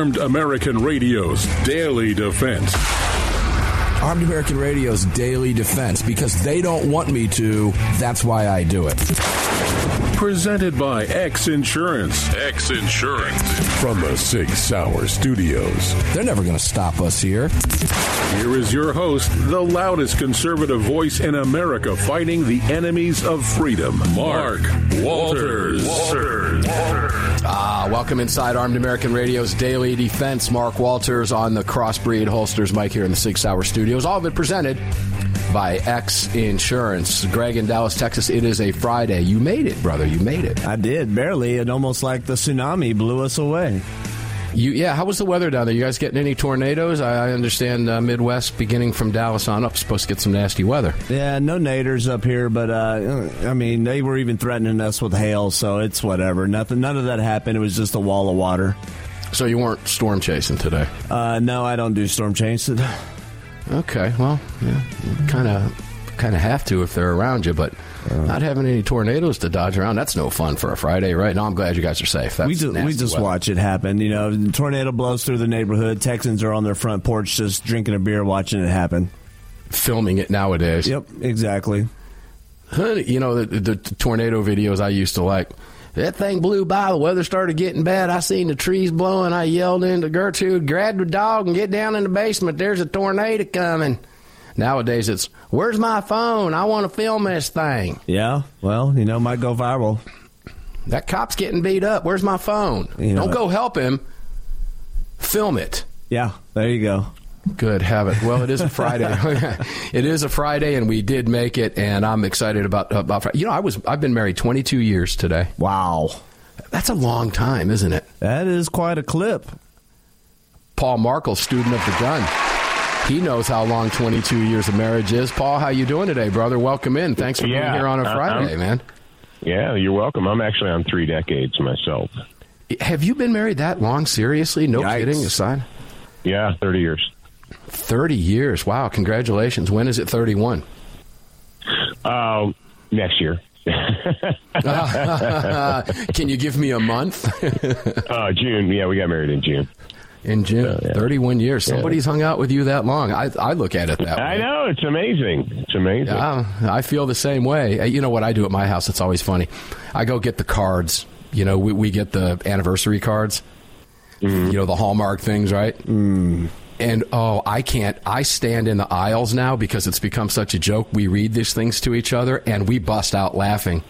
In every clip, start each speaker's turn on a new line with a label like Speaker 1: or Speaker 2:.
Speaker 1: Armed American Radio's Daily Defense.
Speaker 2: Armed American Radio's Daily Defense because they don't want me to. That's why I do it.
Speaker 1: Presented by X Insurance. X Insurance. From the Sig Sauer Studios.
Speaker 2: They're never going to stop us here.
Speaker 1: Here is your host, the loudest conservative voice in America fighting the enemies of freedom, Mark Walters. Walters.
Speaker 2: Ah, welcome inside Armed American Radio's Daily Defense. Mark Walters on the Crossbreed Holsters mic here in the Sig Sauer Studios. All of it presented by X Insurance. Greg in Dallas, Texas. It is a Friday. You made it, brother. You made it.
Speaker 3: I did barely. It almost like the tsunami blew us away.
Speaker 2: You, yeah. How was the weather down there? You guys getting any tornadoes? I, I understand uh, Midwest, beginning from Dallas on up, supposed to get some nasty weather.
Speaker 3: Yeah, no naders up here, but uh, I mean, they were even threatening us with hail, so it's whatever. Nothing, none of that happened. It was just a wall of water.
Speaker 2: So you weren't storm chasing today?
Speaker 3: Uh, no, I don't do storm chasing.
Speaker 2: Okay, well, yeah, kind of, kind of have to if they're around you, but Uh, not having any tornadoes to dodge around. That's no fun for a Friday, right? No, I'm glad you guys are safe. That's
Speaker 3: we just, we just
Speaker 2: weather.
Speaker 3: watch it happen. You know, the tornado blows through the neighborhood. Texans are on their front porch just drinking a beer, watching it happen.
Speaker 2: filming it nowadays.
Speaker 3: Yep, exactly.
Speaker 2: You know the, the tornado videos I used to like. That thing blew by. The weather started getting bad. I seen the trees blowing. I yelled into Gertrude, grab the dog and get down in the basement. There's a tornado coming. Nowadays it's, where's my phone? I want to film this thing.
Speaker 3: Yeah, well, you know, might go viral.
Speaker 2: That cop's getting beat up. Where's my phone?
Speaker 3: You know
Speaker 2: Don't go help him. Film it.
Speaker 3: Yeah, there you go.
Speaker 2: Good habit. Well, it is a Friday. it is a Friday, and we did make it, and I'm excited about about. Friday. You know, I was I've been married 22 years today.
Speaker 3: Wow,
Speaker 2: That's a long time, isn't it?
Speaker 3: that is quite a clip.
Speaker 2: Paul Markel, student of the gun. He knows how long 22 years of marriage is. Paul, how you doing today, brother? Welcome in. Thanks for being here on a
Speaker 4: uh,
Speaker 2: Friday,
Speaker 4: I'm-
Speaker 2: man.
Speaker 4: Yeah, you're welcome. I'm actually on three decades myself.
Speaker 2: Have you been married that long? Seriously? No
Speaker 3: Yikes.
Speaker 2: kidding aside.
Speaker 4: Yeah, 30 years.
Speaker 2: 30 years. Wow, congratulations. When is it 31?
Speaker 4: Um, next year.
Speaker 2: Can you give me a month?
Speaker 4: uh, June. Yeah, we got married in June.
Speaker 2: In June,
Speaker 4: yeah.
Speaker 2: 31 years. Somebody's hung out with you that long. I, I look at it that way.
Speaker 4: I know. It's amazing. It's amazing.
Speaker 2: Yeah, I feel the same way. Uh, You know what I do at my house? It's always funny. I go get the cards. You know, we, we get the anniversary cards. You know, the Hallmark things, right? Mm. And oh, I can't. I stand in the aisles now because it's become such a joke. We read these things to each other and we bust out laughing.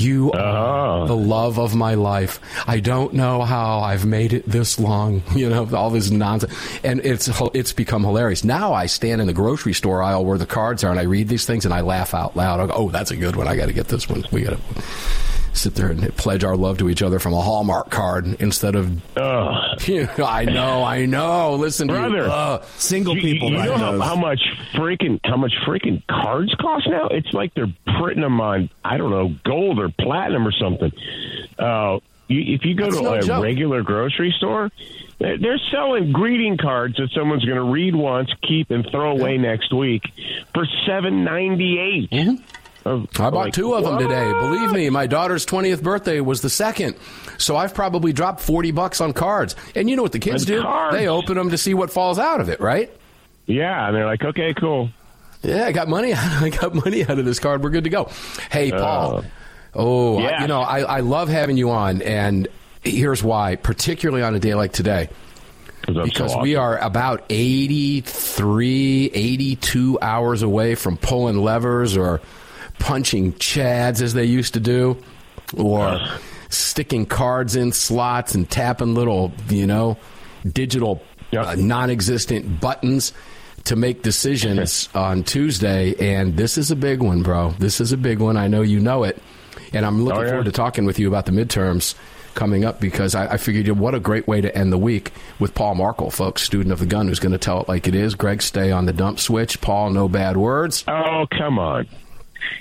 Speaker 2: You are
Speaker 4: Oh.
Speaker 2: the love of my life. I don't know how I've made it this long. You know, all this nonsense, and it's it's become hilarious. Now I stand in the grocery store aisle where the cards are, and I read these things, and I laugh out loud. Go, "Oh, that's a good one. I got to get this one. We got to sit there and pledge our love to each other from a Hallmark card instead of."
Speaker 4: Ugh.
Speaker 2: You know, I know, I know. Listen, to
Speaker 4: Brother.
Speaker 2: you. Uh,
Speaker 3: Single
Speaker 4: You,
Speaker 3: people
Speaker 4: you know how, how much freaking how much freaking cards cost now? It's like they're printing them on I don't know gold or platinum or something. Uh, you, if you go
Speaker 2: That's
Speaker 4: to
Speaker 2: no
Speaker 4: a
Speaker 2: joke.
Speaker 4: regular grocery store, they're, they're selling greeting cards that someone's going to read once, keep, and throw away next week for seven ninety
Speaker 2: Mm-hmm. I bought two of them today. Believe me, my daughter's 20th birthday was the second. So I've probably dropped 40 bucks on cards. And you know what the kids
Speaker 4: On
Speaker 2: do?
Speaker 4: cards?
Speaker 2: They open them to see what falls out of it, right?
Speaker 4: Yeah, and they're like, okay, cool.
Speaker 2: Yeah, I got money. I got money out of this card. We're good to go. Hey, Paul.
Speaker 4: Uh,
Speaker 2: oh, I- you know, I, I love having you on, and here's why. Particularly on a day like today,
Speaker 4: so
Speaker 2: because
Speaker 4: awesome.
Speaker 2: we are about 83, 82 hours away from pulling levers or punching chads as they used to do, or sticking cards in slots and tapping little, you know, digital
Speaker 4: Yep.
Speaker 2: uh, non-existent buttons to make decisions on Tuesday. And this is a big one, bro. This is a big one. I know you know it, and I'm looking
Speaker 4: Oh, yeah.
Speaker 2: forward to talking with you about the midterms coming up because I, I figured what a great way to end the week with Paul Markel, folks, student of the gun, who's going to tell it like it is. Greg, stay on the dump switch. Paul, no bad words.
Speaker 4: Oh, come on.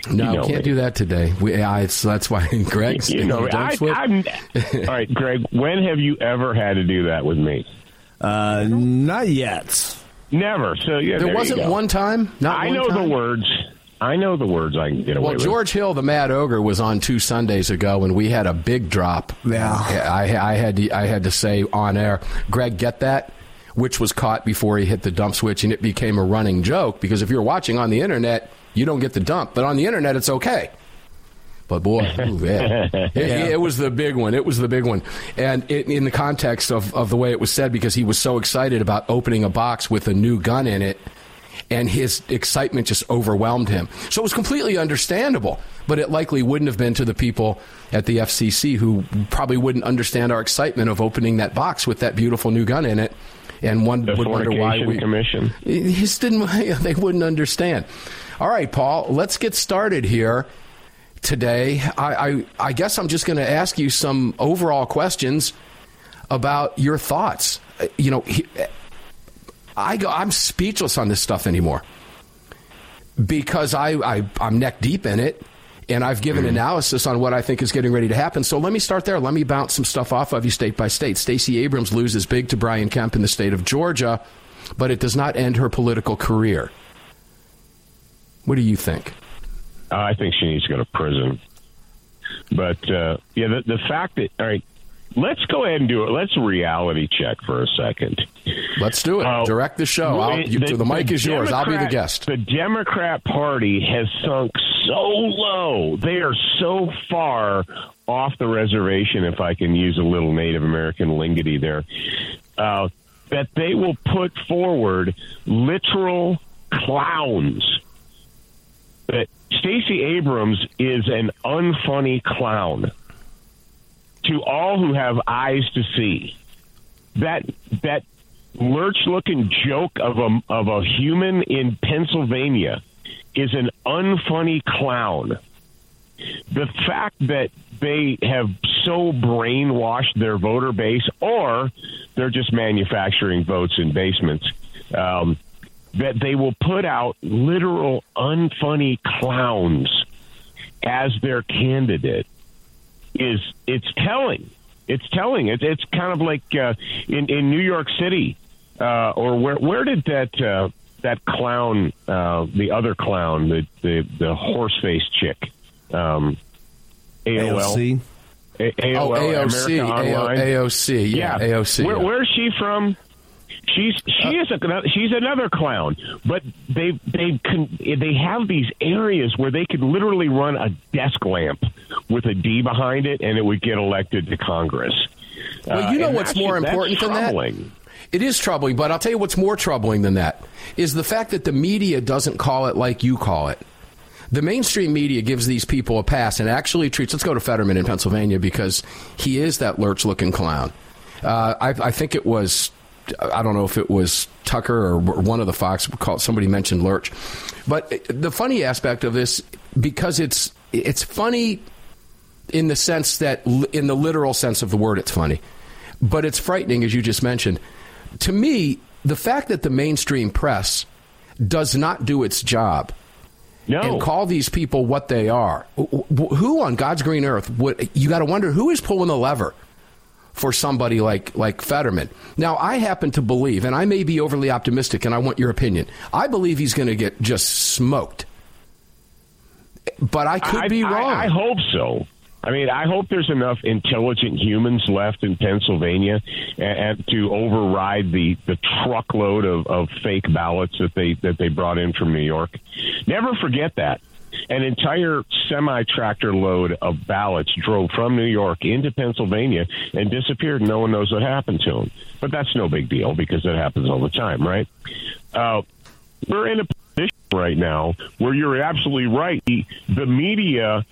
Speaker 2: No,
Speaker 4: know
Speaker 2: can't
Speaker 4: me.
Speaker 2: do that today. We, I, it's, that's why Greg, stay
Speaker 4: You
Speaker 2: on
Speaker 4: know, I. I'm, all right, Greg. When have you ever had to do that with me?
Speaker 3: Uh, not yet.
Speaker 4: Never. So yeah,
Speaker 2: there
Speaker 4: you
Speaker 2: wasn't
Speaker 4: go.
Speaker 2: one time. Not
Speaker 4: I
Speaker 2: one
Speaker 4: know
Speaker 2: time?
Speaker 4: the words. I know the words I can get away
Speaker 2: Well,
Speaker 4: with.
Speaker 2: George Hill, the Mad Ogre, was on two Sundays ago, and we had a big drop.
Speaker 3: Yeah.
Speaker 2: I, I had to, I had to say on air, Greg, get that, which was caught before he hit the dump switch, and it became a running joke because if you're watching on the internet, you don't get the dump, but on the internet, it's okay. But boy, ooh, yeah. It, it was the big one. It was the big one, and it, in the context of, of the way it was said, because he was so excited about opening a box with a new gun in it, and his excitement just overwhelmed him. So it was completely understandable, but it likely wouldn't have been to the people at the FCC who probably wouldn't understand our excitement of opening that box with that beautiful new gun in it, and one
Speaker 4: the
Speaker 2: would wonder why we
Speaker 4: Commission.
Speaker 2: he just didn't. They wouldn't understand. All right, Paul. Let's get started here today. I, I, I guess I'm just going to ask you some overall questions about your thoughts. Uh, You know, he, I go, I'm speechless on this stuff anymore because I, I I'm neck deep in it. And I've given analysis on what I think is getting ready to happen. So let me start there. Let me bounce some stuff off of you state by state. Stacey Abrams loses big to Brian Kemp in the state of Georgia, but it does not end her political career. What do you think?
Speaker 4: Uh, I think she needs to go to prison. But uh, yeah, the, the fact that all right, let's go ahead and do it. Let's reality check for a second.
Speaker 2: Let's do it.
Speaker 4: Uh,
Speaker 2: Direct the show. I'll, you, the, mic is yours. I'll be the guest.
Speaker 4: The Democrat Party has sunk so low. They are so far off the reservation, if I can use a little Native American lingity there, uh, that they will put forward literal clowns. That Stacey Abrams is an unfunny clown to all who have eyes to see. That that lurch looking joke of a of a human in Pennsylvania is an unfunny clown. The fact that they have so brainwashed their voter base, or they're just manufacturing votes in basements, um, that they will put out literal unfunny clowns as their candidate is it's telling. It's telling. It's it's kind of like uh, in in New York City, uh, or where where did that uh, that clown, uh, the other clown, the the, the horse face chick, um, AOL,
Speaker 3: AOC.
Speaker 4: A- AOL,
Speaker 2: Oh, AOC.
Speaker 4: America Online.
Speaker 2: AOC. Yeah, AOC.
Speaker 4: Where,
Speaker 2: yeah.
Speaker 4: Where's she from? She's she is a, she's another clown, but they they can they have these areas where they could literally run a desk lamp with a D behind it, and it would get elected to Congress.
Speaker 2: Well, you know
Speaker 4: Uh,
Speaker 2: what's more important than that? It is troubling, but I'll tell you what's more troubling than that is the fact that the media doesn't call it like you call it. The mainstream media gives these people a pass and actually treats. Let's go to Fetterman in Pennsylvania because he is that lurch-looking clown. Uh, I, I think it was. I don't know if it was Tucker or one of the Fox called. Somebody mentioned lurch, but the funny aspect of this because it's it's funny in the sense that in the literal sense of the word it's funny. But it's frightening as you just mentioned. To me the fact that the mainstream press does not do its job
Speaker 4: No,
Speaker 2: and call these people what they are wh- wh- who on god's green earth would you got to wonder who is pulling the lever for somebody like like Fetterman. Now, I happen to believe, and I may be overly optimistic, and I want your opinion. I believe he's going to get just smoked, but I could
Speaker 4: I,
Speaker 2: be
Speaker 4: I-
Speaker 2: wrong.
Speaker 4: I, hope so. I mean, I hope there's enough intelligent humans left in Pennsylvania and, and to override the, the truckload of, of fake ballots that they that they brought in from New York. Never forget that. An entire semi tractor load of ballots drove from New York into Pennsylvania and disappeared. No one knows what happened to them. But that's no big deal because it happens all the time, right? Uh, we're in a position right now where you're absolutely right. The, the media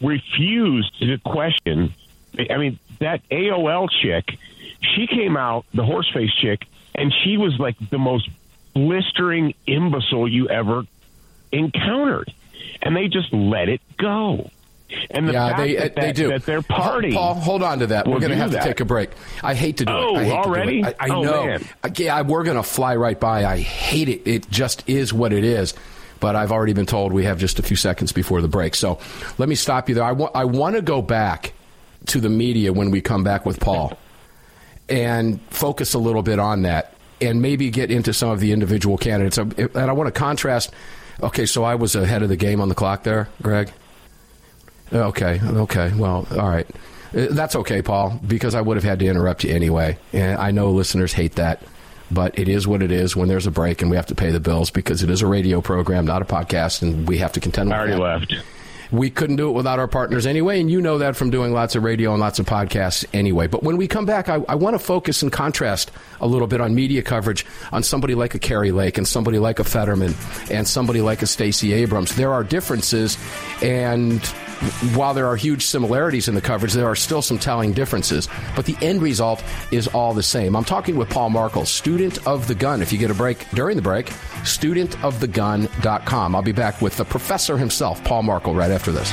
Speaker 4: refused to question. I mean, that AOL chick, she came out, the horseface chick, and she was like the most blistering imbecile you ever encountered. And they just let it go. And the
Speaker 2: yeah,
Speaker 4: fact
Speaker 2: they
Speaker 4: that, uh,
Speaker 2: they
Speaker 4: that-
Speaker 2: do.
Speaker 4: that their party.
Speaker 2: Paul, hold on to that. We're going to have to take a break. I hate to do
Speaker 4: Oh,
Speaker 2: it. I hate
Speaker 4: already?
Speaker 2: To do it. I, I
Speaker 4: Oh,
Speaker 2: know.
Speaker 4: man.
Speaker 2: I- Yeah, we're going to fly right by. I hate it. It just is what it is. But I've already been told we have just a few seconds before the break. So let me stop you there. I want I want to go back to the media when we come back with Paul and focus a little bit on that and maybe get into some of the individual candidates. And I want to contrast
Speaker 5: Okay, so I was ahead of the game on the clock there, Greg. Okay, okay. Well, all right. Uh, That's okay, Paul, because I would have had to interrupt you anyway. And I know listeners hate that, but it is what it is when there's a break and we have to pay the bills because it is a radio program, not a podcast, and we have to contend with
Speaker 4: I already
Speaker 5: that.
Speaker 4: left.
Speaker 5: We couldn't do it without our partners anyway, and you know that from doing lots of radio and lots of podcasts anyway. But when we come back, I, I want to focus and contrast a little bit on media coverage on somebody like a Kari Lake and somebody like a Fetterman and somebody like a Stacey Abrams. There are differences, and while there are huge similarities in the coverage, there are still some telling differences. But the end result is all the same. I'm talking with Paul Markel, student of the gun. If you get a break during the break, studentofthegun.com. I'll be back with the professor himself, Paul Markel, right after this.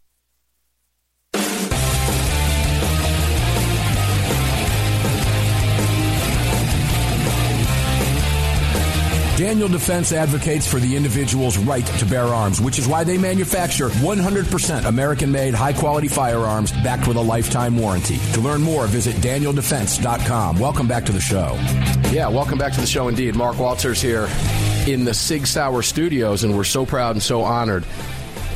Speaker 6: Daniel Defense advocates for the individual's right to bear arms, which is why they manufacture 100% American made, high quality firearms backed with a lifetime warranty. To learn more, visit danieldefense.com. Welcome back to the show.
Speaker 2: Yeah, welcome back to the show indeed. Mark Walters here in the Sig Sauer studios, and we're so proud and so honored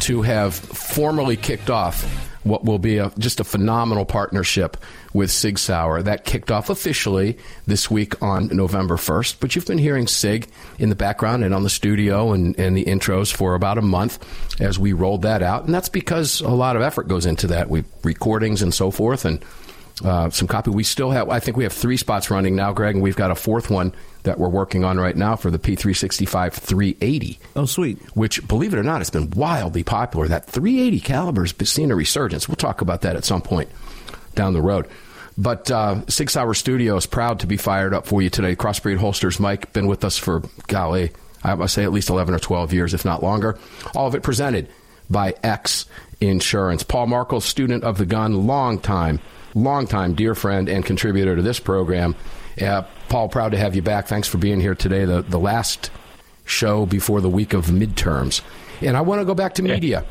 Speaker 2: to have formally kicked off what will be a, just a phenomenal partnership with Sig Sauer. That kicked off officially this week on November 1st, but you've been hearing Sig in the background and on the studio and, and the intros for about a month as we rolled that out. And that's because a lot of effort goes into that. We recordings and so forth and uh, some copy. We still have, I think we have three spots running now, Greg, and we've got a fourth one that we're working on right now for the P365 380.
Speaker 3: Oh, sweet.
Speaker 2: Which, believe it or not, has been wildly popular. That 380 caliber's been seeing a resurgence. We'll talk about that at some point down the road. But uh, Sig Sauer Studio is proud to be fired up for you today. Crossbreed Holsters, Mike, been with us for, golly, I must say at least 11 or 12 years, if not longer. All of it presented by X Insurance. Paul Markel, student of the gun, long time, long time dear friend and contributor to this program. Uh, Paul, proud to have you back. Thanks for being here today, the, the last show before the week of midterms. And I want to go back to media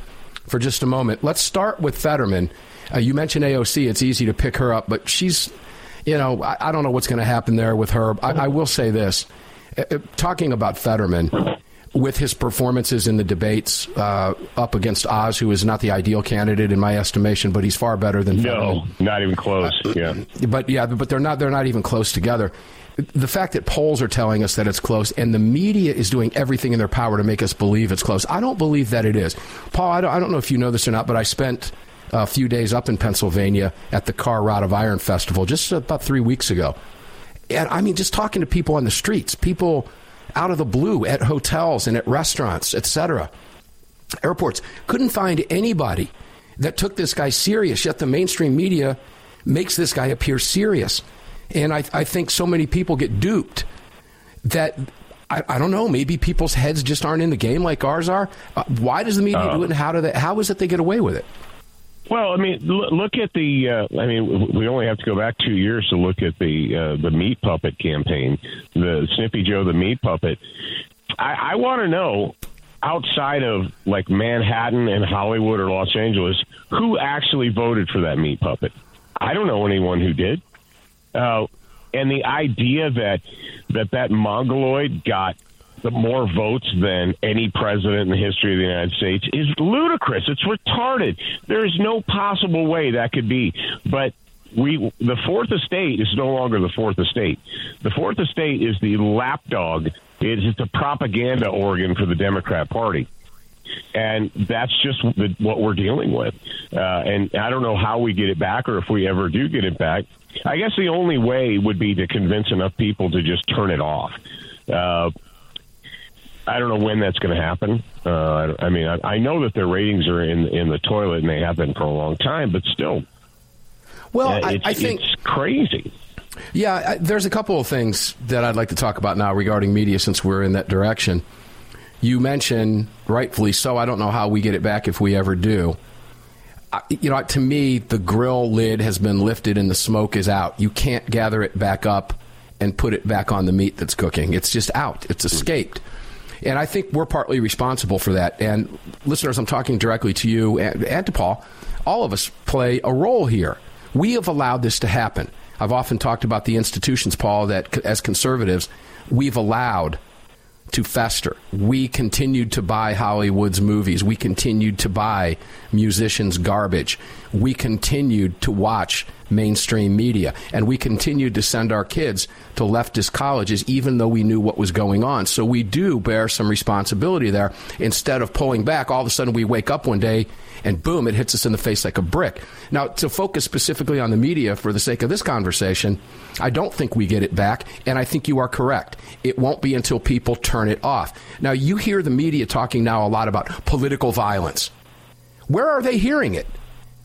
Speaker 2: for just a moment. Let's start with Fetterman. Uh, you mentioned AOC. It's easy to pick her up, but she's, you know, I, I don't know what's going to happen there with her. I, I will say this uh, uh, talking about Fetterman, with his performances in the debates uh, up against Oz, who is not the ideal candidate in my estimation, but he's far better than
Speaker 4: no,
Speaker 2: Fetterman.
Speaker 4: not even close. Yeah,
Speaker 2: But yeah, but they're not they're not even close together. The fact that polls are telling us that it's close and the media is doing everything in their power to make us believe it's close, I don't believe that it is. Paul, I don't, I don't know if you know this or not, but I spent a few days up in Pennsylvania at the Kahr Rod of Iron Festival just about three weeks ago. And I mean, just talking to people on the streets, people out of the blue at hotels and at restaurants, etc., airports, couldn't find anybody that took this guy serious, yet the mainstream media makes this guy appear serious. And I, I think so many people get duped that I, I, don't know. Maybe people's heads just aren't in the game like ours are. Uh, why does the media
Speaker 4: Uh,
Speaker 2: do it, and how do they? How is it they get away with it?
Speaker 4: Well, I mean, look, at the. Uh, I mean, we only have to go back two years to look at the uh, the meat puppet campaign, the Snippy Joe the meat puppet. I, I want to know outside of like Manhattan and Hollywood or Los Angeles, who actually voted for that meat puppet? I don't know anyone who did. Uh, and the idea that that that mongoloid got more votes than any president in the history of the United States is ludicrous. It's retarded. There is no possible way that could be. But we, the fourth estate is no longer the fourth estate. The fourth estate is the lapdog. It is a propaganda organ for the Democrat Party and that's just the, what we're dealing with. Uh, and I don't know how we get it back, or if we ever do get it back. I guess the only way would be to convince enough people to just turn it off. Uh, I don't know when that's going to happen. Uh, I mean, I, I know that their ratings are in in the toilet, and they have been for a long time, but still,
Speaker 2: Well,
Speaker 4: uh,
Speaker 2: I, I think
Speaker 4: it's crazy.
Speaker 2: Yeah, I, there's a couple of things that I'd like to talk about now regarding media since we're in that direction. You mentioned, rightfully so, I don't know how we get it back if we ever do. You know, to me, the grill lid has been lifted and the smoke is out. You can't gather it back up and put it back on the meat that's cooking. It's just out, it's escaped. And I think we're partly responsible for that. And listeners, I'm talking directly to you and, and to Paul. All of us play a role here. We have allowed this to happen. I've often talked about the institutions, Paul, that as conservatives, we've allowed to fester. We continued to buy Hollywood's movies. We continued to buy musicians' garbage. We continued to watch mainstream media. And we continued to send our kids to leftist colleges, even though we knew what was going on. So we do bear some responsibility there. Instead of pulling back, all of a sudden we wake up one day and boom, it hits us in the face like a brick. Now, to focus specifically on the media for the sake of this conversation, I don't think we get it back, and I think you are correct. It won't be until people turn it off. Now, you hear the media talking now a lot about political violence. Where are they hearing it?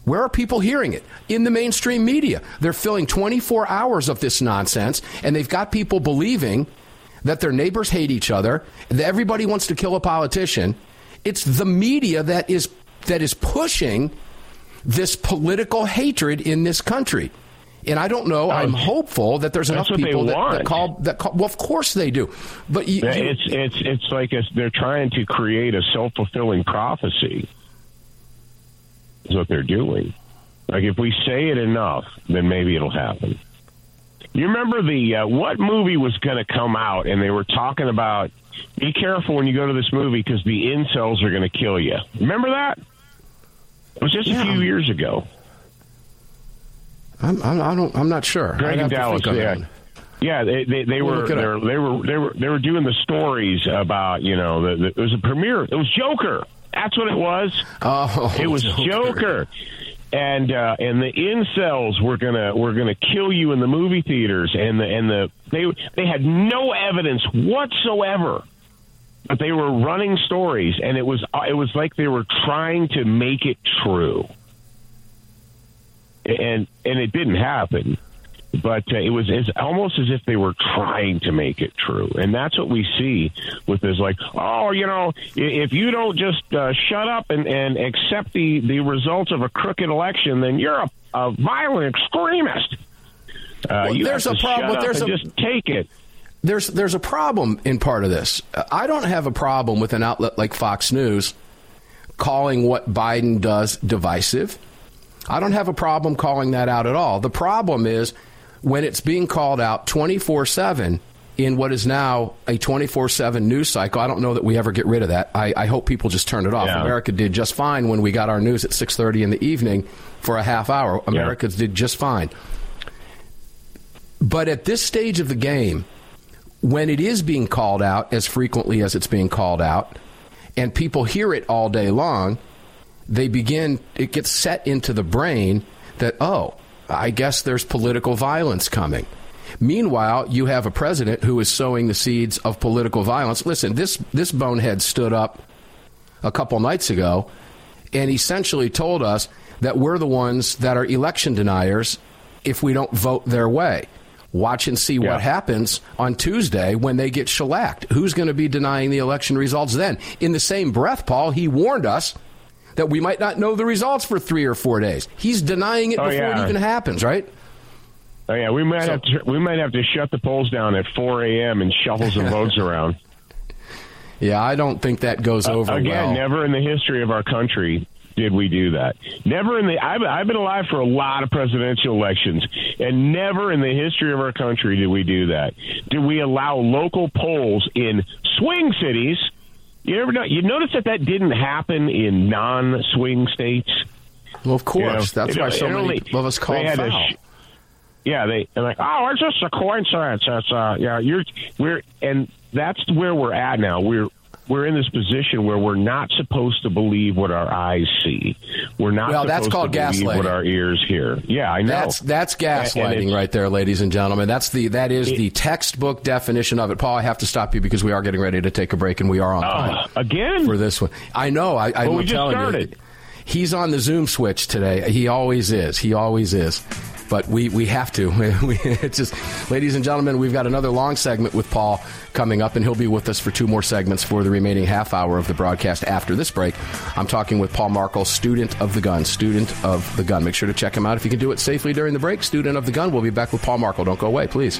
Speaker 2: Where are people hearing it? In the mainstream media. They're filling 24 hours of this nonsense, and they've got people believing that their neighbors hate each other, that everybody wants to kill a politician. It's the media that is that is pushing this political hatred in this country. And I don't know. I'm oh, hopeful that there's enough
Speaker 4: that's
Speaker 2: people that, that call that call. Well, of course they do. But you,
Speaker 4: Yeah,
Speaker 2: you-
Speaker 4: it's it's it's like a, they're trying to create a self fulfilling prophecy. Is what they're doing. Like if we say it enough, then maybe it'll happen. You remember the uh, what movie was going to come out, and they were talking about be careful when you go to this movie because the incels are going to kill you. Remember that? It was just a few years ago.
Speaker 2: I'm, I'm, I don't. I'm not sure.
Speaker 4: Greg and Dallas, yeah. Yeah, they they, they
Speaker 2: We'll
Speaker 4: were they were, they were they were they were doing the stories about you know the, the, it was a premiere. It was Joker. That's what it was.
Speaker 2: Oh,
Speaker 4: it was
Speaker 2: Joker.
Speaker 4: Joker. And uh, and the incels were gonna were gonna kill you in the movie theaters, and the and the they they had no evidence whatsoever, but they were running stories, and it was it was like they were trying to make it true, and and it didn't happen but uh, it was it's almost as if they were trying to make it true, and that's what we see with this. Like, oh, you know, if you don't just uh, shut up and, and accept the the results of a crooked election, then you're a, a violent extremist. Uh,
Speaker 2: Well,
Speaker 4: you
Speaker 2: there's a problem- there's a-
Speaker 4: just take it.
Speaker 2: there's there's a problem in part of this. I don't have a problem with an outlet like Fox News calling what Biden does divisive. I don't have a problem calling that out at all. The problem is when it's being called out 24/7 in what is now a 24/7 news cycle. I don't know that we ever get rid of that. I, I hope people just turn it off.
Speaker 4: Yeah.
Speaker 2: America did just fine when we got our news at 6:30 in the evening for a half hour. Americans did just fine. But at this stage of the game, when it is being called out as frequently as it's being called out, and people hear it all day long, they begin, it gets set into the brain that, oh, I guess there's political violence coming. Meanwhile, you have a president who is sowing the seeds of political violence. Listen, this, this bonehead stood up a couple nights ago and essentially told us that we're the ones that are election deniers if we don't vote their way. Watch and see
Speaker 4: Yeah.
Speaker 2: what happens on Tuesday when they get shellacked. Who's going to be denying the election results then? In the same breath, Paul, he warned us that we might not know the results for three or four days. He's denying it
Speaker 4: Oh,
Speaker 2: before
Speaker 4: yeah.
Speaker 2: it even happens, right?
Speaker 4: Oh yeah, we might
Speaker 2: So-
Speaker 4: have to we might have to shut the polls down at 4 a.m. and shuffle some votes around.
Speaker 2: Yeah, I don't think that goes over
Speaker 4: Uh, Again,
Speaker 2: well.
Speaker 4: never in the history of our country did we do that. Never in the I've, I've been alive for a lot of presidential elections, and never in the history of our country did we do that. Did we allow local polls in swing cities? You never know. You notice that that didn't happen in non-swing states.
Speaker 2: Well, of course.
Speaker 4: You know,
Speaker 2: That's
Speaker 4: it-
Speaker 2: why so many
Speaker 4: only-
Speaker 2: of us called foul.
Speaker 4: sh- yeah, they they're like, oh, it's just a coincidence. It's uh, yeah, you're we're and that's where we're at now. We're we're in this position where we're not supposed to believe what our eyes see. We're not
Speaker 2: Well,
Speaker 4: supposed
Speaker 2: that's called
Speaker 4: to
Speaker 2: gaslighting.
Speaker 4: what our ears hear. Yeah, I know.
Speaker 2: That's that's gaslighting right there, ladies and gentlemen. That's the that is the textbook definition of it. Paul, I have to stop you because we are getting ready to take a break and we are on time
Speaker 4: Oh, again
Speaker 2: for this one. I know. I, I'm
Speaker 4: Well, we just
Speaker 2: telling
Speaker 4: started.
Speaker 2: you, he's on the Zoom switch today. He always is. He always is. But we, we have to. It's just, ladies and gentlemen, we've got another long segment with Paul coming up, and he'll be with us for two more segments for the remaining half hour of the broadcast after this break. I'm talking with Paul Markel, student of the gun. Student of the gun. Make sure to check him out if you can do it safely during the break. Student of the gun. We'll be back with Paul Markel. Don't go away, please.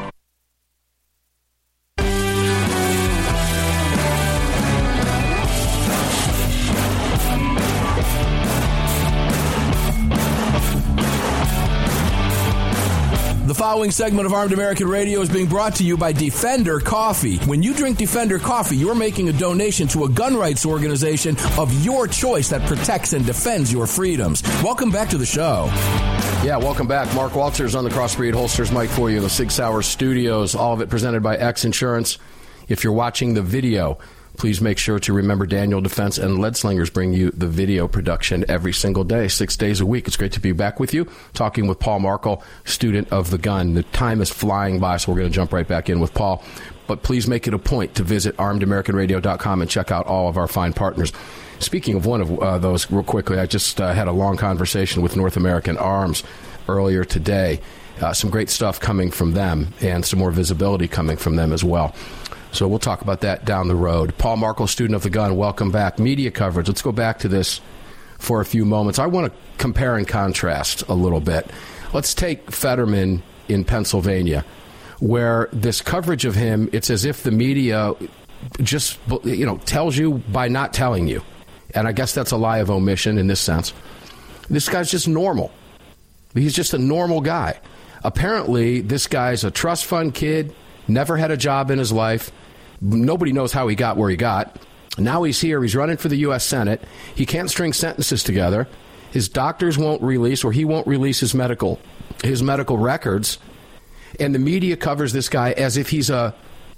Speaker 6: following segment of Armed American Radio is being brought to you by Defender Coffee. When you drink Defender Coffee, you're making a donation to a gun rights organization of your choice that protects and defends your freedoms. Welcome back to the show.
Speaker 2: Yeah, welcome back. Mark Walters on the Crossbreed Holsters mic for you the Sig Sauer Studios. All of it presented by X Insurance. If you're watching the video, please make sure to remember Daniel Defense and Lead Slingers bring you the video production every single day, six days a week. It's great to be back with you, talking with Paul Markel, student of the gun. The time is flying by, so we're going to jump right back in with Paul. But please make it a point to visit armedamericanradio.com and check out all of our fine partners. Speaking of one of uh, those, real quickly, I just uh, had a long conversation with North American Arms earlier today. Uh, some great stuff coming from them and some more visibility coming from them as well. So we'll talk about that down the road. Paul Markel, student of the gun, welcome back. Media coverage. Let's go back to this for a few moments. I want to compare and contrast a little bit. Let's take Fetterman in Pennsylvania, where this coverage of him, it's as if the media just you know tells you by not telling you. And I guess that's a lie of omission in this sense. This guy's just normal. He's just a normal guy. Apparently, this guy's a trust fund kid, never had a job in his life. Nobody knows how he got where he got. Now he's here. He's running for the U.S. Senate. He can't string sentences together. His doctors won't release, or he won't release his medical his medical records. And the media covers this guy as if he's a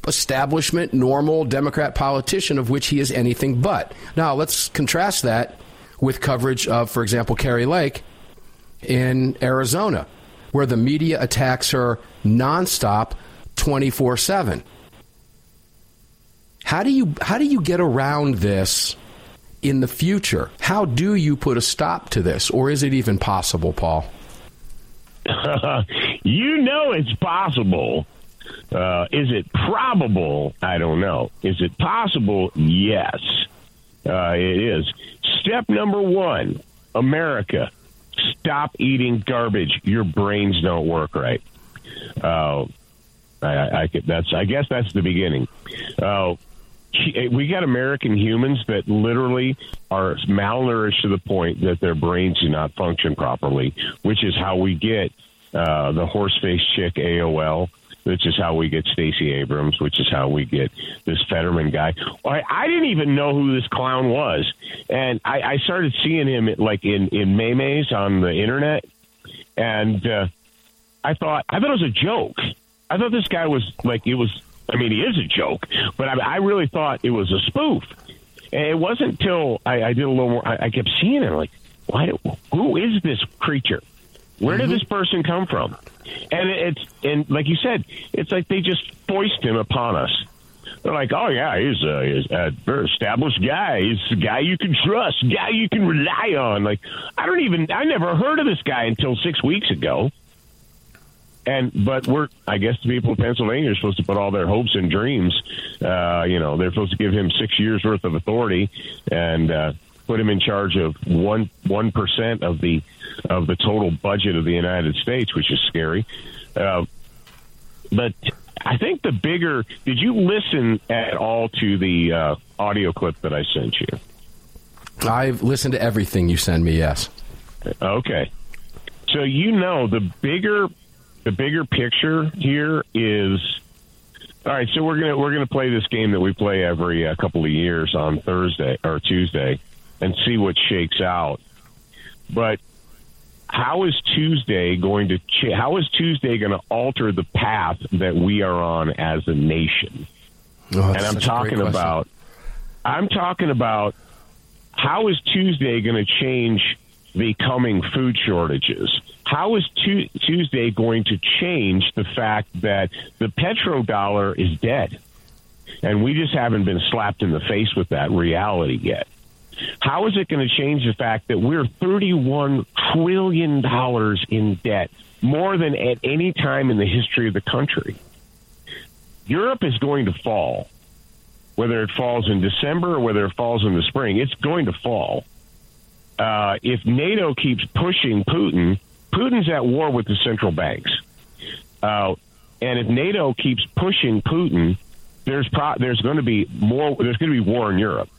Speaker 2: establishment, normal Democrat politician, of which he is anything but. Now let's contrast that with coverage of, for example, Kari Lake in Arizona, where the media attacks her nonstop, twenty four seven How do you how do you get around this in the future? How do you put a stop to this, or is it even possible, Paul?
Speaker 4: you know it's possible. Uh, is it probable? I don't know. Is it possible? Yes, uh, it is. Step number one America, stop eating garbage. Your brains don't work right. Uh, I, I, that's, I guess that's the beginning. Uh, we got American humans that literally are malnourished to the point that their brains do not function properly, which is how we get uh, the horse face chick AOL which is how we get Stacey Abrams, which is how we get this Fetterman guy. I, I didn't even know who this clown was, and I, I started seeing him like in in Maymays on the internet, and uh, I thought I thought it was a joke. I thought this guy was like it was. I mean, he is a joke, but I, I really thought it was a spoof. And it wasn't until I, I did a little more. I, I kept seeing it like, why? Do, Who is this creature? Where did mm-hmm. this person come from? And it, it's and like you said, it's like they just foist him upon us. They're like, oh yeah, he's a, he's a very established guy. He's a guy you can trust, guy you can rely on. Like I don't even I never heard of this guy until six weeks ago. And but we're I guess the people of Pennsylvania are supposed to put all their hopes and dreams. Uh, you know, they're supposed to give him six years worth of authority and uh, put him in charge of one one percent of the of the total budget of the United States, which is scary. Uh, but I think the bigger. Did you listen at all to the uh, audio clip that I sent you?
Speaker 2: I've listened to everything you send me. Yes.
Speaker 4: Okay. So you know the bigger the bigger picture here is all right. So we're gonna we're gonna play this game that we play every uh, couple of years on Thursday or Tuesday and see what shakes out. But how is Tuesday going to ch- how is Tuesday going to alter the path that we are on as a nation?
Speaker 2: Oh,
Speaker 4: and I'm talking about I'm talking about how is Tuesday going to change the coming food shortages? How is tu- Tuesday going to change the fact that the petrodollar is dead? And we just haven't been slapped in the face with that reality yet. How is it going to change the fact that we're $31 trillion in debt, more than at any time in the history of the country? Europe is going to fall, whether it falls in December or whether it falls in the spring. It's going to fall. Uh, if NATO keeps pushing Putin, Putin's at war with the central banks. Uh, and if NATO keeps pushing Putin, there's pro- there's going to be more. There's going to be war in Europe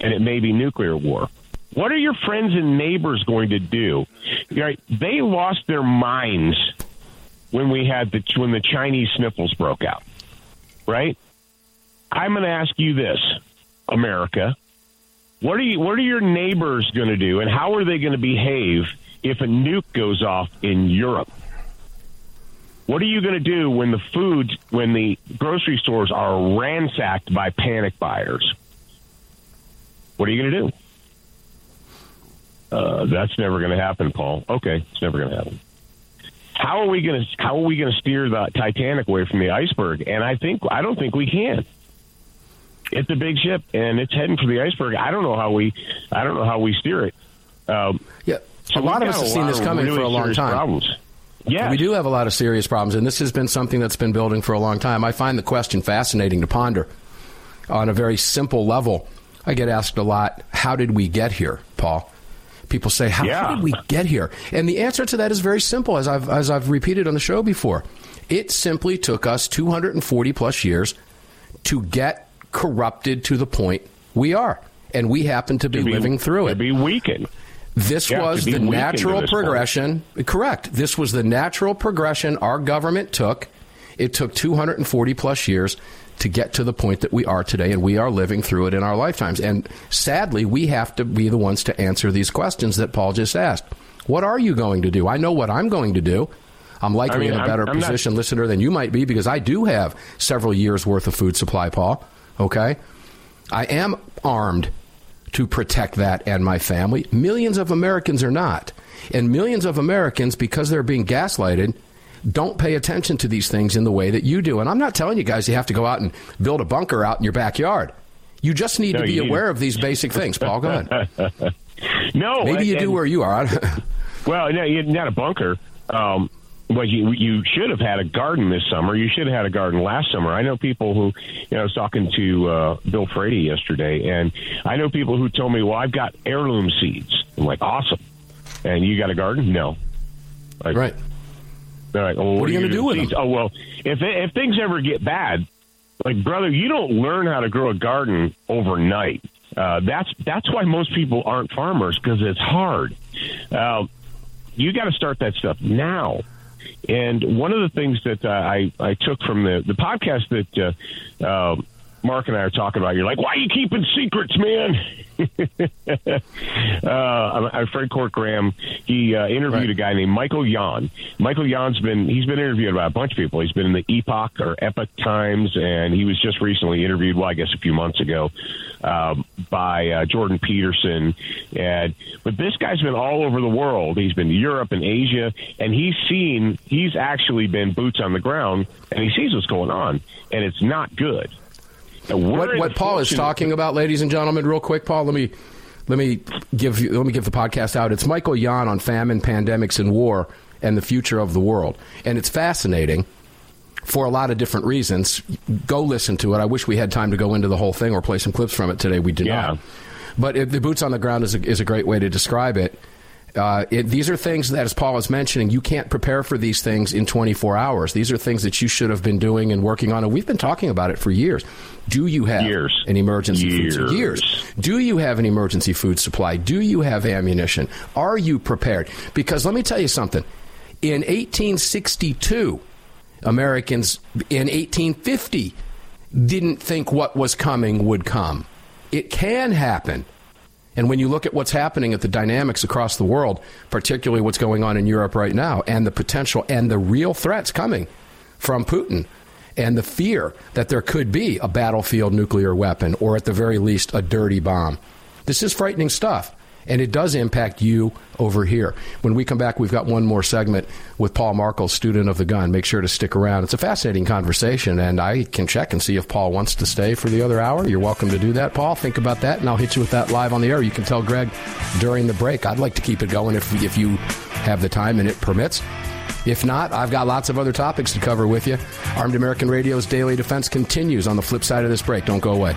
Speaker 4: and it may be nuclear war. What are your friends and neighbors going to do? Right? They lost their minds when we had the when the Chinese sniffles broke out. Right? I'm going to ask you this, America. What are you what are your neighbors going to do and how are they going to behave if a nuke goes off in Europe? What are you going to do when the food when the grocery stores are ransacked by panic buyers? What are you going to do? Uh, that's never going to happen, Paul. Okay, it's never going to happen. How are we going to How are we going to steer the Titanic away from the iceberg? And I think I don't think we can. It's a big ship, and it's heading for the iceberg. I don't know how we I don't know how we steer it. Um,
Speaker 2: yeah, so a lot of us have seen this coming really for a long time.
Speaker 4: Problems. Yeah,
Speaker 2: we do have a lot of serious problems, and this has been something that's been building for a long time. I find the question fascinating to ponder on a very simple level. I get asked a lot, how did we get here, Paul? People say, how, yeah. how, did we get here? And the answer to that is very simple, as I've, as I've repeated on the show before. It simply took us 240 plus years to get corrupted to the point we are. And we happen to be, to be living through it.
Speaker 4: To be weakened.
Speaker 2: This yeah, was the natural progression. Point. Correct. This was the natural progression our government took. It took 240 plus years to get to the point that we are today, and we are living through it in our lifetimes. And sadly, we have to be the ones to answer these questions that Paul just asked. What are you going to do? I know what I'm going to do. I'm likely I mean, in a better I'm, I'm position, not... listener, than you might be because I do have several years worth of food supply, Paul. Okay? I am armed to protect that and my family. Millions of Americans are not. And millions of Americans, because they're being gaslighted, don't pay attention to these things in the way that you do. And I'm not telling you guys you have to go out and build a bunker out in your backyard. You just need
Speaker 4: No,
Speaker 2: to be aware
Speaker 4: to-
Speaker 2: of these basic things, Paul. Go ahead.
Speaker 4: no,
Speaker 2: Maybe you
Speaker 4: and-
Speaker 2: do where you are.
Speaker 4: Well, no, not a bunker. Um, but you you should have had a garden this summer. You should have had a garden last summer. I know people who, you know, I was talking to uh, Bill Frady yesterday, and I know people who told me, "Well, I've got heirloom seeds." I'm like, "Awesome!" And you got a garden? No. Like,
Speaker 2: right.
Speaker 4: They're well,
Speaker 2: What are you
Speaker 4: gonna
Speaker 2: gonna do with
Speaker 4: seeds?
Speaker 2: them?
Speaker 4: Oh well, if if things ever get bad, like brother, you don't learn how to grow a garden overnight. Uh, that's that's why most people aren't farmers because it's hard. Uh, you got to start that stuff now. And one of the things that uh, I I took from the the podcast that uh, uh, Mark and I are talking about, you're like, why are you keeping secrets, man? uh, our friend Court Graham, he uh, interviewed a guy named Michael Yon. Michael Yon's been he's been interviewed by a bunch of people. He's been in the Epoch or Epoch Times, and he was just recently interviewed. Well, I guess a few months ago um, by uh, Jordan Peterson. And but this guy's been all over the world. He's been to Europe and Asia, and he's seen he's actually been boots on the ground, and he sees what's going on, and it's not good.
Speaker 2: What, what Paul is talking about, ladies and gentlemen, real quick, Paul. Let me let me give you let me give the podcast out. It's Michael Yon on famine, pandemics, and war, and the future of the world, and it's fascinating for a lot of different reasons. Go listen to it. I wish we had time to go into the whole thing or play some clips from it today. We did not. But it, the boots on the ground is a, is a great way to describe it. Uh, it. These are things that, as Paul is mentioning, you can't prepare for these things in 24 hours. These are things that you should have been doing and working on, and we've been talking about it for years. Do you have
Speaker 4: Years.
Speaker 2: an emergency
Speaker 4: Years.
Speaker 2: food years? Do you have an emergency food supply? Do you have ammunition? Are you prepared? Because let me tell you something. In 1862, Americans in 1850 didn't think what was coming would come. It can happen. And when you look at what's happening at the dynamics across the world, particularly what's going on in Europe right now, and the potential and the real threats coming from Putin, and the fear that there could be a battlefield nuclear weapon, or at the very least, a dirty bomb, this is frightening stuff. And it does impact you over here. When we come back, we've got one more segment with Paul Markel, student of the gun. Make sure to stick around. It's a fascinating conversation, and I can check and see if Paul wants to stay for the other hour. You're welcome to do that, Paul. Think about that, and I'll hit you with that live on the air. You can tell Greg during the break. I'd like to keep it going if, if you have the time and it permits. If not, I've got lots of other topics to cover with you. Armed American Radio's Daily Defense continues on the flip side of this break. Don't go away.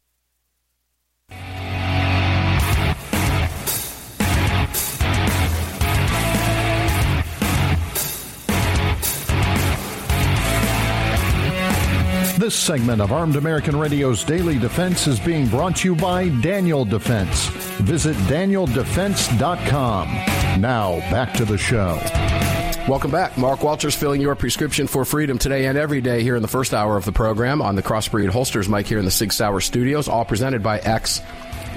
Speaker 7: This segment of Armed American Radio's Daily Defense is being brought to you by Daniel Defense. Visit danieldefense.com. Now, back to the show.
Speaker 2: Welcome back. Mark Walters filling your prescription for freedom today and every day here in the first hour of the program on the Crossbreed Holsters mic here in the Sig Sauer studios, all presented by X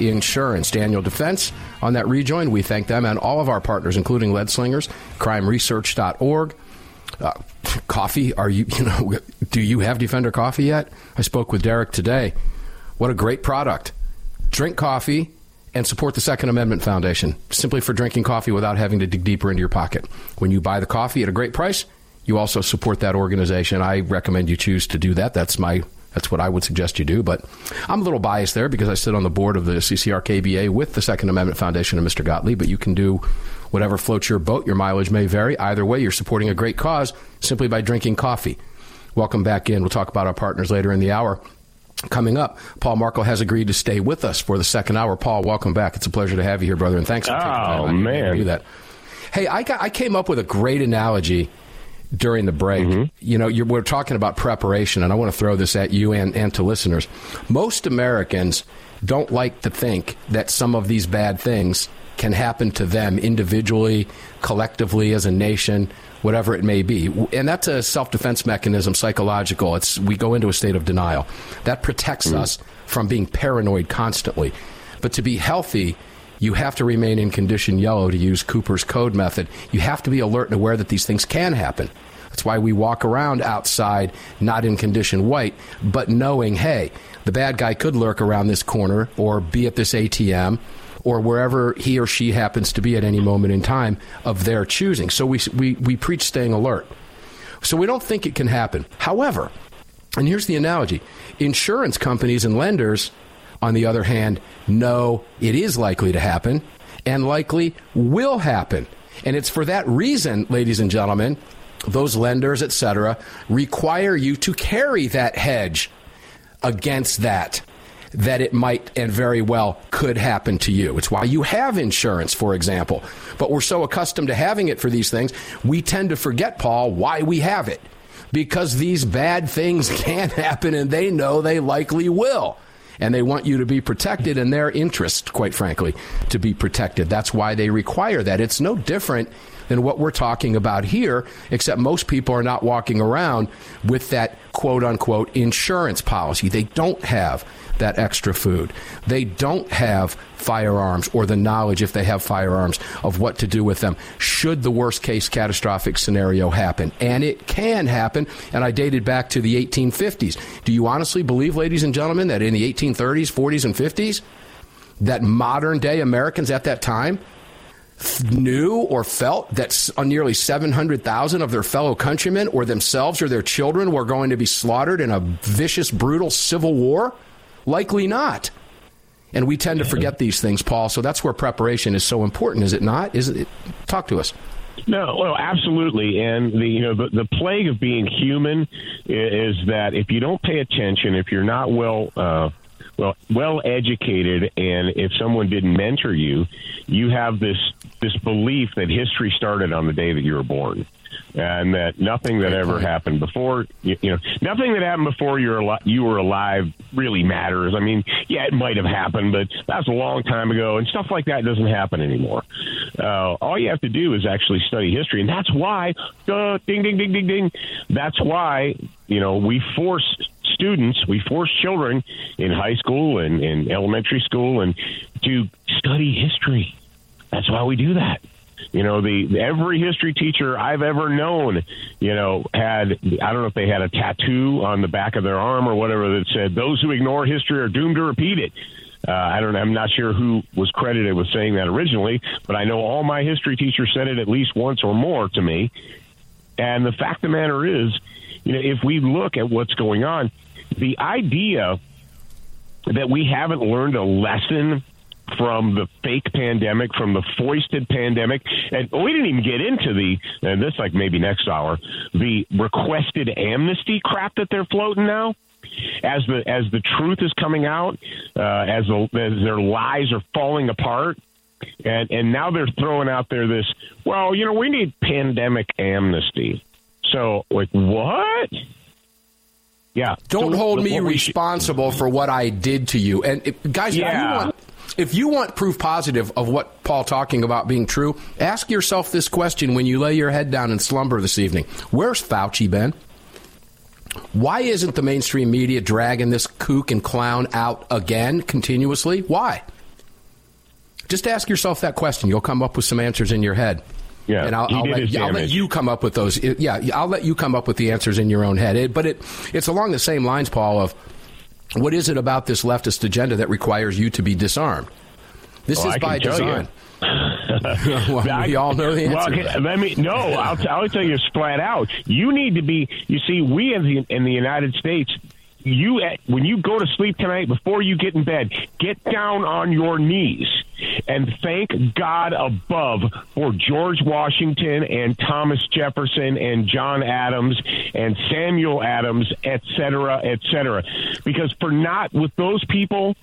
Speaker 2: Insurance. Daniel Defense on that rejoin. We thank them and all of our partners, including Lead Slingers, crimeresearch.org, uh, coffee are you you know do you have defender coffee yet i spoke with derek today what a great product drink coffee and support the second amendment foundation simply for drinking coffee without having to dig deeper into your pocket when you buy the coffee at a great price you also support that organization i recommend you choose to do that that's my that's what I would suggest you do. But I'm a little biased there because I sit on the board of the CCRKBA with the Second Amendment Foundation and Mr. Gottlieb. But you can do whatever floats your boat. Your mileage may vary. Either way, you're supporting a great cause simply by drinking coffee. Welcome back in. We'll talk about our partners later in the hour. Coming up, Paul Markel has agreed to stay with us for the second hour. Paul, welcome back. It's a pleasure to have you here, brother, and thanks for taking
Speaker 4: Oh,
Speaker 2: time
Speaker 4: man.
Speaker 2: to do that. Hey, I, got, I came up with a great analogy during the break.
Speaker 4: Mm-hmm.
Speaker 2: You know, you're, we're talking about preparation, and I want to throw this at you and, and to listeners. Most Americans don't like to think that some of these bad things can happen to them individually, collectively, as a nation, whatever it may be. And that's a self defense mechanism, psychological. It's, we go into a state of denial. That protects hmm. us from being paranoid constantly. But to be healthy, you have to remain in condition yellow to use Cooper's code method. You have to be alert and aware that these things can happen. That's why we walk around outside not in condition white, but knowing, hey, the bad guy could lurk around this corner or be at this ATM or wherever he or she happens to be at any moment in time of their choosing. So we, we, we preach staying alert. So we don't think it can happen. However, and here's the analogy insurance companies and lenders, on the other hand, know it is likely to happen and likely will happen. And it's for that reason, ladies and gentlemen, those lenders, etc., require you to carry that hedge against that that it might and very well could happen to you. It's why you have insurance, for example. But we're so accustomed to having it for these things, we tend to forget, Paul, why we have it. Because these bad things can happen and they know they likely will. And they want you to be protected in their interest, quite frankly, to be protected. That's why they require that. It's no different than what we're talking about here, except most people are not walking around with that quote unquote insurance policy. They don't have that extra food. They don't have firearms or the knowledge, if they have firearms, of what to do with them should the worst case catastrophic scenario happen. And it can happen. And I dated back to the 1850s. Do you honestly believe, ladies and gentlemen, that in the 1830s, 40s, and 50s, that modern day Americans at that time knew or felt that nearly 700,000 of their fellow countrymen or themselves or their children were going to be slaughtered in a vicious, brutal civil war? Likely not. And we tend to forget these things, Paul. So that's where preparation is so important, is it not? Is it? Talk to us.
Speaker 4: No, well, absolutely. And the you know the, the plague of being human is that if you don't pay attention, if you're not well uh, well well educated, and if someone didn't mentor you, you have this this belief that history started on the day that you were born and that nothing that ever happened before, you, you know, nothing that happened before you're al- you were alive really matters. I mean, yeah, it might have happened, but that's a long time ago, and stuff like that doesn't happen anymore. Uh, all you have to do is actually study history, and that's why, uh, ding, ding, ding, ding, ding. That's why you know we force students, we force children in high school and in elementary school, and to study history. That's why we do that. You know, the every history teacher I've ever known, you know, had I don't know if they had a tattoo on the back of their arm or whatever that said "Those who ignore history are doomed to repeat it." Uh, I don't. Know, I'm not sure who was credited with saying that originally, but I know all my history teachers said it at least once or more to me. And the fact of the matter is, you know, if we look at what's going on, the idea that we haven't learned a lesson from the fake pandemic, from the foisted pandemic, and we didn't even get into the and this like maybe next hour the requested amnesty crap that they're floating now. As the as the truth is coming out, uh, as, the, as their lies are falling apart, and and now they're throwing out there this well, you know, we need pandemic amnesty. So like what? Yeah.
Speaker 2: Don't
Speaker 4: So
Speaker 2: hold me responsible for what I did to you. And if, guys, if you
Speaker 4: Yeah.
Speaker 2: want if you want proof positive of what Paul talking about being true, ask yourself this question when you lay your head down and slumber this evening. Where's Fauci been? Why isn't the mainstream media dragging this kook and clown out again continuously? Why? Just ask yourself that question. You'll come up with some answers in your head.
Speaker 4: Yeah,
Speaker 2: and I'll,
Speaker 4: he
Speaker 2: I'll,
Speaker 4: did
Speaker 2: let, I'll let you come up with those. Yeah, I'll let you come up with the answers in your own head. It, but it, it's along the same lines, Paul. Of what is it about this leftist agenda that requires you to be disarmed? This
Speaker 4: Oh,
Speaker 2: is
Speaker 4: I
Speaker 2: by design. well, we all know the answer.
Speaker 4: Well, let me no. I'll, I'll tell you flat out. You need to be. You see, we in the in the United States. You when you go to sleep tonight before you get in bed, get down on your knees and thank God above for George Washington and Thomas Jefferson and John Adams and Samuel Adams, etc cetera, et cetera. Because for not with those people,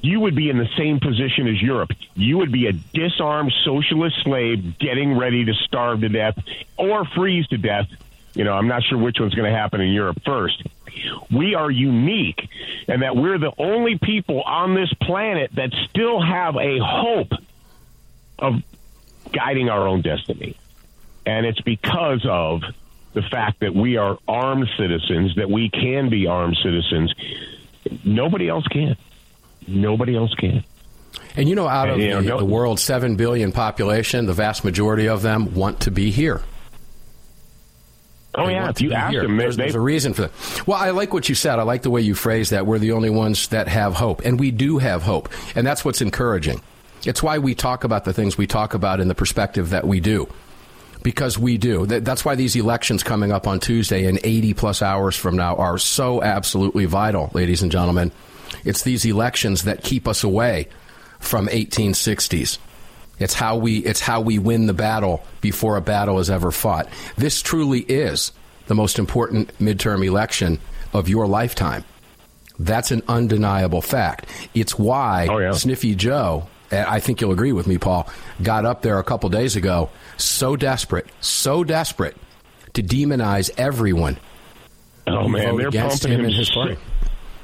Speaker 4: you would be in the same position as Europe. You would be a disarmed socialist slave getting ready to starve to death or freeze to death. You know, I'm not sure which one's going to happen in Europe first. We are unique and that we're the only people on this planet that still have a hope of guiding our own destiny. And it's because of the fact that we are armed citizens, that we can be armed citizens. Nobody else can. Nobody else can.
Speaker 2: And you know, out of
Speaker 4: And, you know,
Speaker 2: the, the world's seven billion population, the vast majority of them want to be here.
Speaker 4: Oh yeah, if
Speaker 2: to
Speaker 4: you ask
Speaker 2: here.
Speaker 4: them, they,
Speaker 2: there's, there's a reason for that. Well, I like what you said. I like the way you phrased that. We're the only ones that have hope, and we do have hope, and that's what's encouraging. It's why we talk about the things we talk about in the perspective that we do, because we do. That's why these elections coming up on Tuesday in 80 plus hours from now are so absolutely vital, ladies and gentlemen. It's these elections that keep us away from 1860s. It's how we it's how we win the battle before a battle is ever fought. This truly is the most important midterm election of your lifetime. That's an undeniable fact. It's why oh, Sniffy Joe, and I think you'll agree with me, Paul, got up there a couple days ago so desperate, so desperate to demonize everyone.
Speaker 4: Oh man, they're
Speaker 2: against
Speaker 4: pumping
Speaker 2: him and
Speaker 4: him
Speaker 2: his
Speaker 4: so-
Speaker 2: party.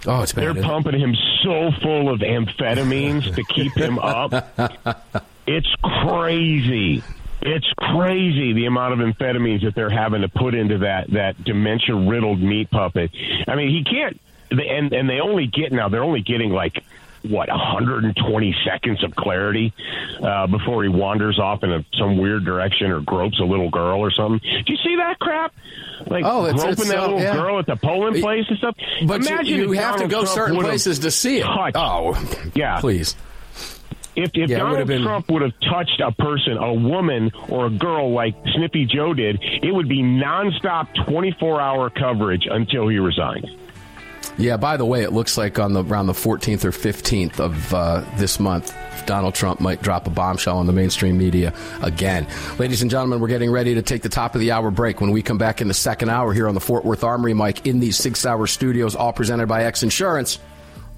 Speaker 2: Oh, it's bad.
Speaker 4: They're pumping him so full of amphetamines to keep him up. It's crazy. It's crazy the amount of amphetamines that they're having to put into that that dementia riddled meat puppet. I mean, he can't. And and they only get now. They're only getting like what 120 seconds of clarity uh, before he wanders off in a, some weird direction or gropes a little girl or something. Do you see that crap? Like
Speaker 2: Oh, it's-
Speaker 4: groping
Speaker 2: it's,
Speaker 4: that
Speaker 2: uh,
Speaker 4: little
Speaker 2: yeah.
Speaker 4: girl at the polling place and stuff.
Speaker 2: But you-
Speaker 4: Imagine
Speaker 2: you
Speaker 4: if
Speaker 2: have to go
Speaker 4: Trump
Speaker 2: certain places to see it.
Speaker 4: touched-
Speaker 2: Oh,
Speaker 4: yeah.
Speaker 2: please.
Speaker 4: If, if
Speaker 2: Yeah,
Speaker 4: Donald
Speaker 2: been-
Speaker 4: Trump would have touched a person, a woman or a girl like Snippy Joe did, it would be nonstop 24 hour coverage until he resigned.
Speaker 2: Yeah. By the way, it looks like on the around the 14th or 15th of uh, this month, Donald Trump might drop a bombshell on the mainstream media again. Ladies and gentlemen, we're getting ready to take the top of the hour break. When we come back in the second hour here on the Fort Worth Armory mic in these Sig Sauer studios, all presented by X Insurance.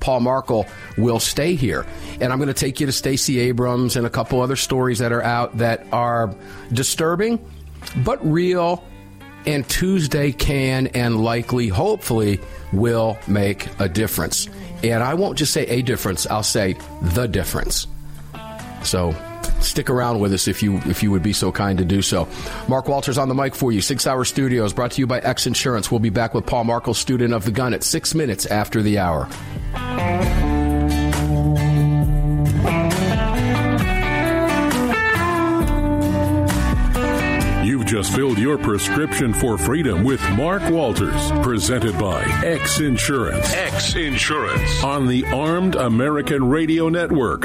Speaker 2: Paul Markel will stay here. And I'm going to take you to Stacey Abrams and a couple other stories that are out that are disturbing, but real. And Tuesday can and likely, hopefully, will make a difference. And I won't just say a difference, I'll say the difference. So stick around with us if you if you would be so kind to do so. Mark Walters on the mic for you. Sig Sauer Studios brought to you by X Insurance. We'll be back with Paul Markel, student of the gun, at six minutes after the hour.
Speaker 1: You've just filled your prescription for freedom with Mark Walters, presented by X Insurance. X Insurance on the Armed American Radio Network.